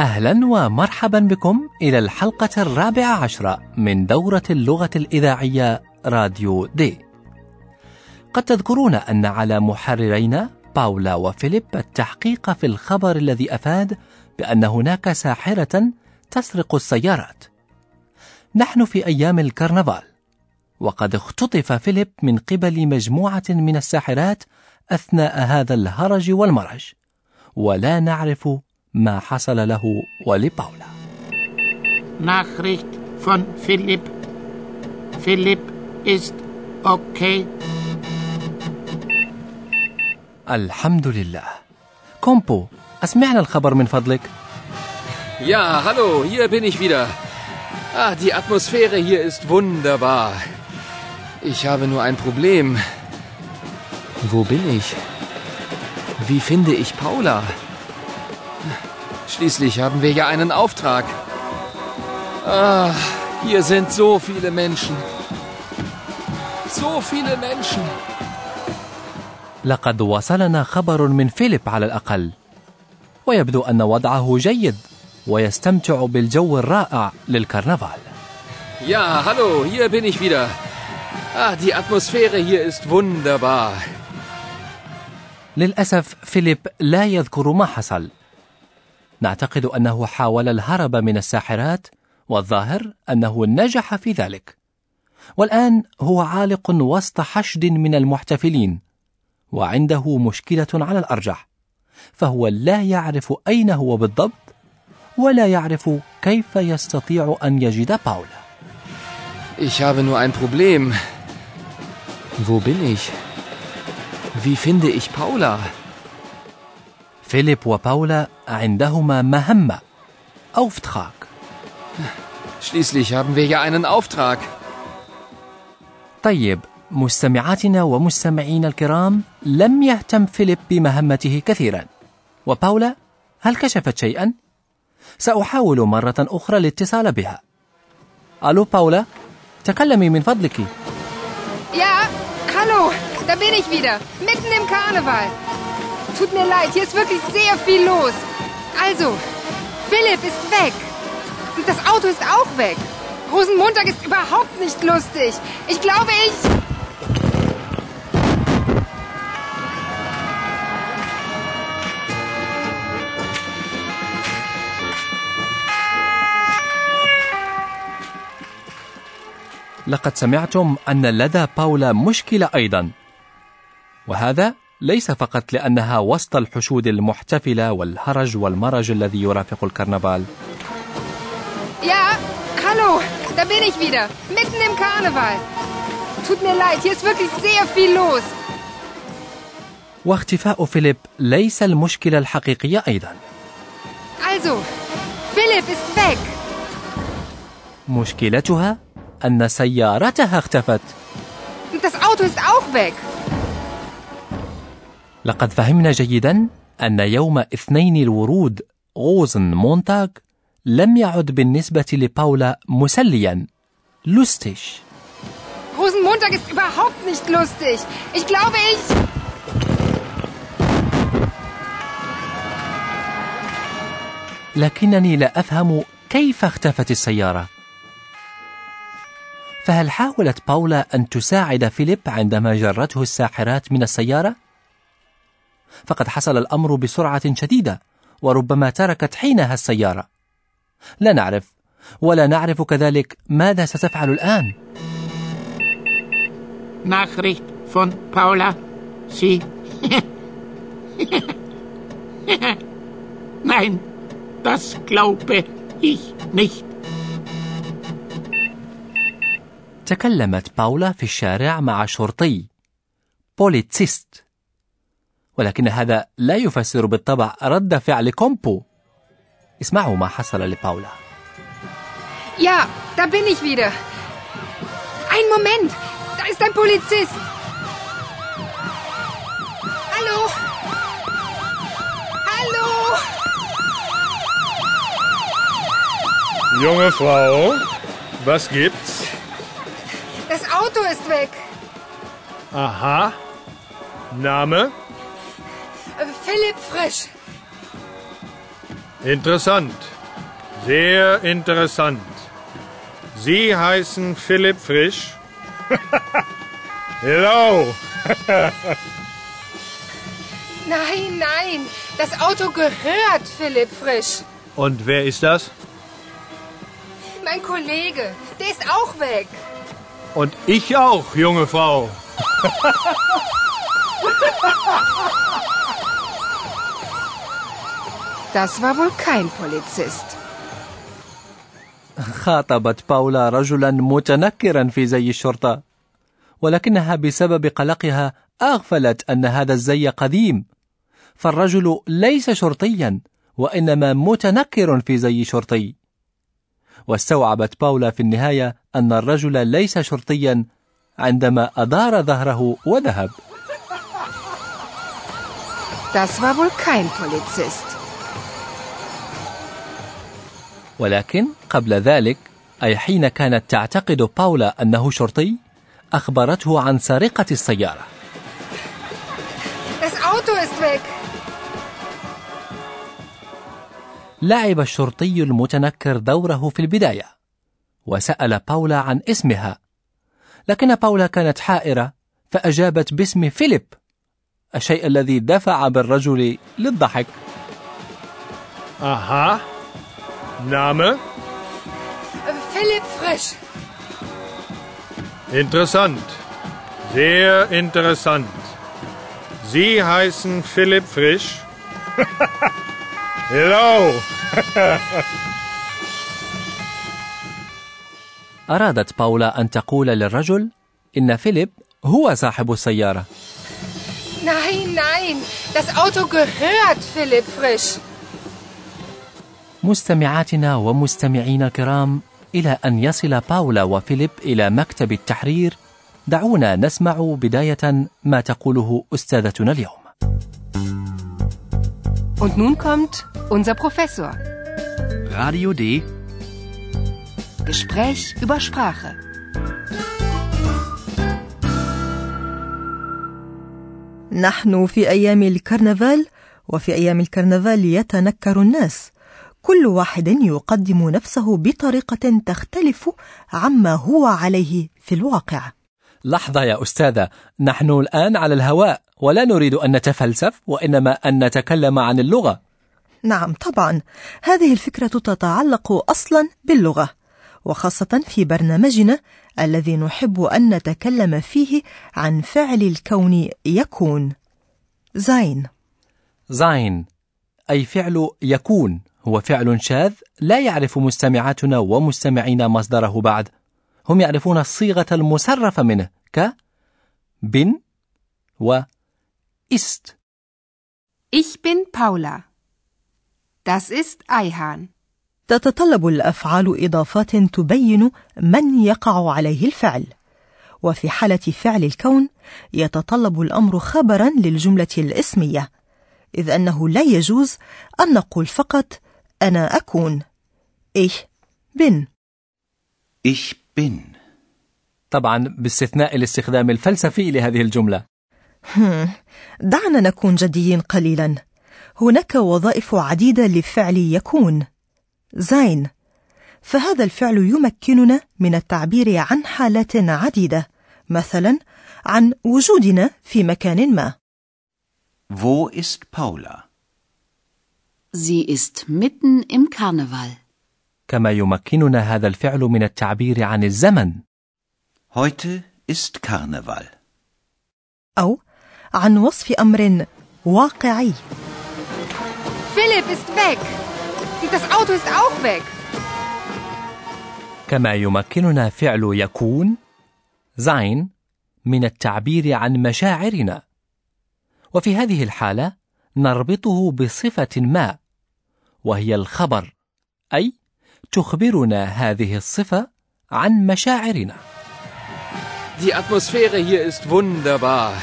أهلا ومرحبا بكم إلى الحلقة الرابعة عشرة من دورة اللغة الإذاعية راديو دي. قد تذكرون أن على محررينا باولا وفيليب التحقيق في الخبر الذي أفاد بأن هناك ساحرة تسرق السيارات. نحن في أيام الكرنفال، وقد اختطف فيليب من قبل مجموعة من الساحرات أثناء هذا الهرج والمرج، ولا نعرف ما حصل له ولباولا Nachricht von Philipp. Philipp ist okay. الحمد لله كومبو أسمعنا الخبر من فضلك Ja, hallo, hier bin ich wieder. Ah, die Atmosphäre hier ist wunderbar. Ich habe nur ein Problem. Wo bin ich? Wie finde ich Paula? Schließlich haben wir ja einen Auftrag. Ah, hier sind so viele Menschen. So viele Menschen. لقد وصلنا خبر من فيليب على الأقل ويبدو أن وضعه جيد ويستمتع بالجو الرائع للكرنفال Ja, hallo, hier bin ich wieder. Ah, die Atmosphäre hier ist wunderbar. للأسف فيليب لا يذكر ما حصل نعتقد أنه حاول الهرب من الساحرات والظاهر أنه نجح في ذلك والآن هو عالق وسط حشد من المحتفلين وعنده مشكلة على الأرجح فهو لا يعرف أين هو بالضبط ولا يعرف كيف يستطيع أن يجد باولا Ich habe nur ein Problem. Wo bin ich? Wie finde ich Paula? فيليب وباولا عندهما مهمة أوفتخاك Schließlich haben wir ja einen Auftrag. طيب مستمعاتنا ومستمعينا الكرام لم يهتم فيليب بمهمته كثيرا وباولا هل كشفت شيئا؟ سأحاول مرة أخرى الاتصال بها ألو باولا تكلمي من فضلك Ja, hallo, da bin ich wieder, mitten im Karneval. Tut mir leid, hier ist wirklich sehr viel los. Also, Philipp ist weg. Und das Auto ist auch weg. Rosenmontag ist überhaupt nicht lustig. Ich glaube, ich... لقد سمعتم أن لدى باولا مشكلة أيضا وهذا ليس فقط لأنها وسط الحشود المحتفلة والهرج والمرج الذي يرافق الكرنفال Ja, hallo, da bin ich wieder, mitten im Karneval. Tut mir leid, hier ist wirklich sehr viel los. واختفاء فيليب ليس المشكلة الحقيقية أيضا Also, Philipp ist weg. مشكلتها أن سيارتها اختفت das Auto ist auch weg. لقد فهمنا جيدا أن يوم اثنين الورود غوزن مونتاغ لم يعد بالنسبة لباولا مسليا لوستيش Rosenmontag ist überhaupt nicht lustig. Ich glaube, ich... لكنني لا أفهم كيف اختفت السيارة فهل حاولت باولا أن تساعد فيليب عندما جرته الساحرات من السيارة؟ فقد حصل الأمر بسرعة شديدة وربما تركت حينها السيارة لا نعرف ولا نعرف كذلك ماذا ستفعل الآن Nachricht von Paula. Sie. Nein, das glaube ich nicht. تكلمت باولا في الشارع مع شرطي Polizist ولكن هذا لا يفسر بالطبع رد فعل كومبو اسمعوا ما حصل لباولا Ja, da bin ich wieder. Ein Moment, da ist ein Polizist. Hallo? Hallo? Junge Frau, was gibt's? Das Auto ist weg. Aha. Name? Philipp Frisch. Interessant. Sehr interessant. Sie heißen Philipp Frisch? Hello. Nein, nein, das Auto gehört Philipp Frisch. Und wer ist das? Mein Kollege, der ist auch weg. Und ich auch, junge Frau. Das war wohl kein Polizist. خاطبت باولا رجلا متنكرا في زي الشرطة ولكنها بسبب قلقها أغفلت أن هذا الزي قديم فالرجل ليس شرطيا وإنما متنكر في زي شرطي واستوعبت باولا في النهاية أن الرجل ليس شرطيا عندما أدار ظهره وذهب Das war wohl kein Polizist. ولكن قبل ذلك أي حين كانت تعتقد باولا أنه شرطي أخبرته عن سرقة السيارة. لعب الشرطي المتنكر دوره في البداية وسأل باولا عن اسمها لكن باولا كانت حائرة فأجابت باسم فيليب الشيء الذي دفع بالرجل للضحك Aha. Name? Äh, Philipp Frisch. Interessant. Sehr interessant. Sie heißen Philipp Frisch? Hello. أرادت باولا أن تقول للرجل إن فيليب هو صاحب السيارة Nein, nein, das Auto gehört Philipp Frisch. مستمعاتنا ومستمعينا الكرام إلى أن يصل باولا وفيليب إلى مكتب التحرير دعونا نسمع بداية ما تقوله أستاذتنا اليوم Und nun kommt unser Professor. Radio D. Gespräch über Sprache. نحن في أيام الكرنفال وفي أيام الكرنفال يتنكر الناس كل واحد يقدم نفسه بطريقة تختلف عما هو عليه في الواقع. لحظة يا أستاذة نحن الآن على الهواء ولا نريد أن نتفلسف وإنما أن نتكلم عن اللغة. نعم طبعا. هذه الفكرة تتعلق أصلا باللغة وخاصة في برنامجنا الذي نحب أن نتكلم فيه عن فعل الكون يكون. زين. زين أي فعل يكون. هو فعل شاذ لا يعرف مستمعاتنا ومستمعينا مصدره بعد هم يعرفون الصيغة المسرفة منه ك بن و ist Ich bin Paula. Das ist Eihahn. تتطلب الأفعال إضافات تبين من يقع عليه الفعل وفي حالة فعل الكون يتطلب الأمر خبرا للجملة الاسمية إذ أنه لا يجوز أن نقول فقط أنا أكون. Ich bin. Ich bin. طبعا باستثناء الاستخدام الفلسفي لهذه الجملة. دعنا نكون جديين قليلا. هناك وظائف عديدة لفعل يكون. زين. فهذا الفعل يمكننا من التعبير عن حالات عديدة مثلا عن وجودنا في مكان ما. Wo ist Paula? Sie ist mitten im Karneval. كما يمكننا هذا الفعل من التعبير عن الزمن Heute ist Karneval. أو عن وصف أمر واقعي Philipp ist weg. Das Auto ist auch weg. كما يمكننا فعل يكون زين من التعبير عن مشاعرنا وفي هذه الحالة نربطه بصفة ما وهي الخبر أي تخبرنا هذه الصفة عن مشاعرنا Die Atmosphäre hier ist wunderbar.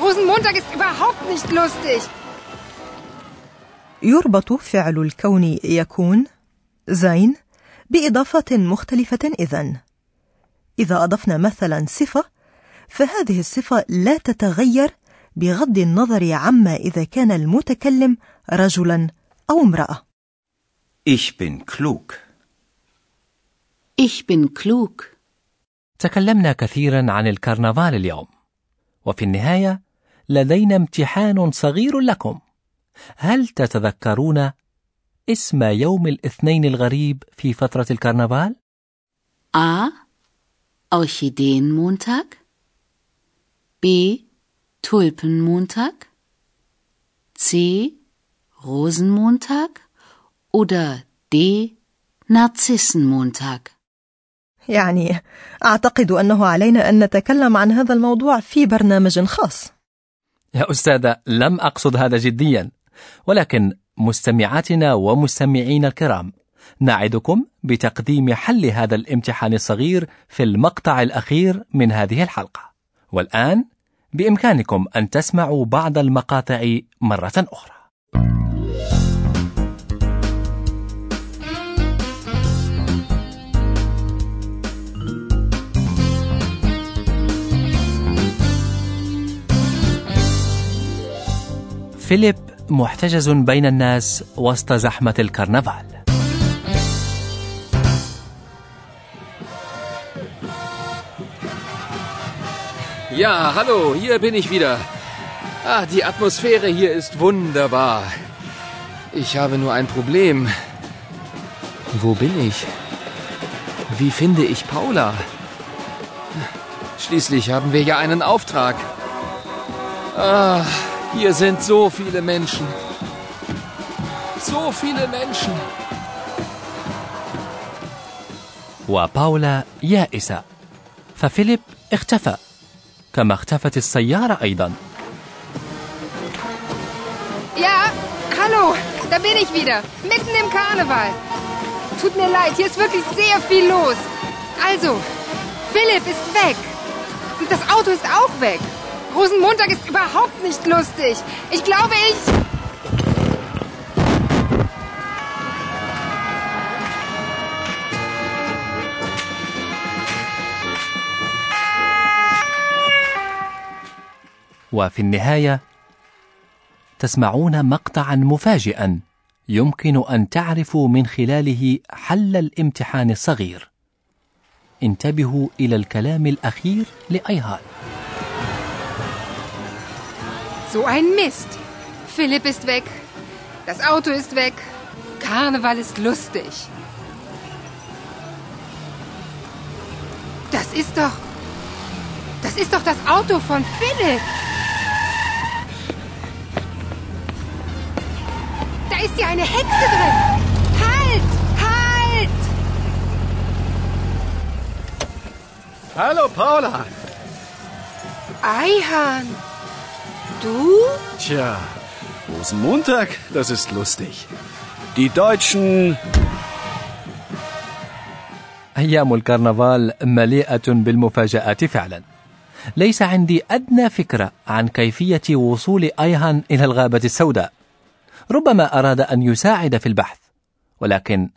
Rosenmontag ist überhaupt nicht lustig. يربط فعل الكون يكون زين بإضافات مختلفة إذن إذا أضفنا مثلا صفة فهذه الصفة لا تتغير بغض النظر عما إذا كان المتكلم رجلا أو امرأة Ich bin klug. Ich bin klug. تكلمنا كثيرا عن الكرنفال اليوم وفي النهاية لدينا امتحان صغير لكم هل تتذكرون اسم يوم الاثنين الغريب في فترة الكرنفال؟ A. Orchideenmontag. B. Tulpenmontag. C. Rosenmontag. Oder D. Narzissenmontag. يعني أعتقد أنه علينا أن نتكلم عن هذا الموضوع في برنامج خاص يا أستاذة لم أقصد هذا جديا ولكن مستمعاتنا ومستمعينا الكرام نعدكم بتقديم حل هذا الامتحان الصغير في المقطع الأخير من هذه الحلقة والآن بإمكانكم أن تسمعوا بعض المقاطع مرة أخرى. فيليب محتجز بين الناس وسط زحمة الكرنفال. Ja, hallo, hier bin ich wieder. Ah, die Atmosphäre hier ist wunderbar. Ich habe nur ein Problem. Wo bin ich? Wie finde ich Paula? Schließlich haben wir ja einen Auftrag. Ah, hier sind so viele Menschen. So viele Menschen. وباولا يائسة ففيليب اختفى كما اختفت السيارة أيضا Ja, hallo, da bin ich wieder. Mitten im Karneval. Tut mir leid, hier ist wirklich sehr viel los. Also, Philipp ist weg. Und das Auto ist auch weg. Rosenmontag ist überhaupt nicht lustig. Ich glaube, ich... وفي النهاية تسمعون مقطعا مفاجئا يمكن أن تعرفوا من خلاله حل الامتحان الصغير انتبهوا إلى الكلام الأخير لأيهان So ein Mist. Philipp ist weg. Das Auto ist weg. Karneval ist lustig. Das ist doch... Das ist doch das Auto von Philipp. Da ist ja eine Hexe drin. Halt! Halt! Hallo Paula. Eihan. Du? Tja, Rosenmontag, das ist lustig. Die Deutschen. أيام الكرنفال مليئة بالمفاجآت فعلا ليس عندي أدنى فكرة عن كيفية وصول أيهان إلى الغابة السوداء ربما أراد أن يساعد في البحث ولكن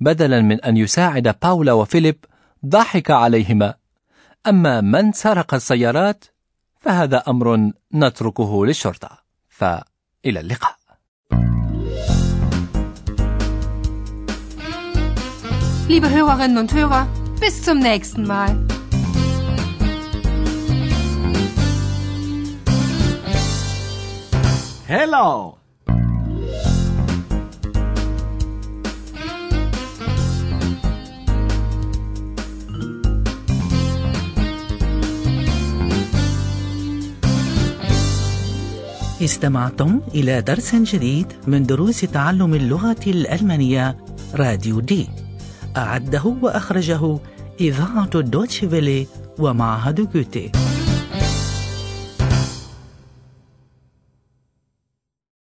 بدلا من أن يساعد باولا وفيليب ضحك عليهما أما من سرق السيارات فهذا أمر نتركه للشرطة فإلى اللقاء Liebe Hörerinnen und Hörer, bis zum nächsten Mal. Hello. استمعتم إلى درس جديد من دروس تعلم اللغة الألمانية راديو دي. أعده وأخرجه إذاعة دوتشيفيلي ومعهد جوتي.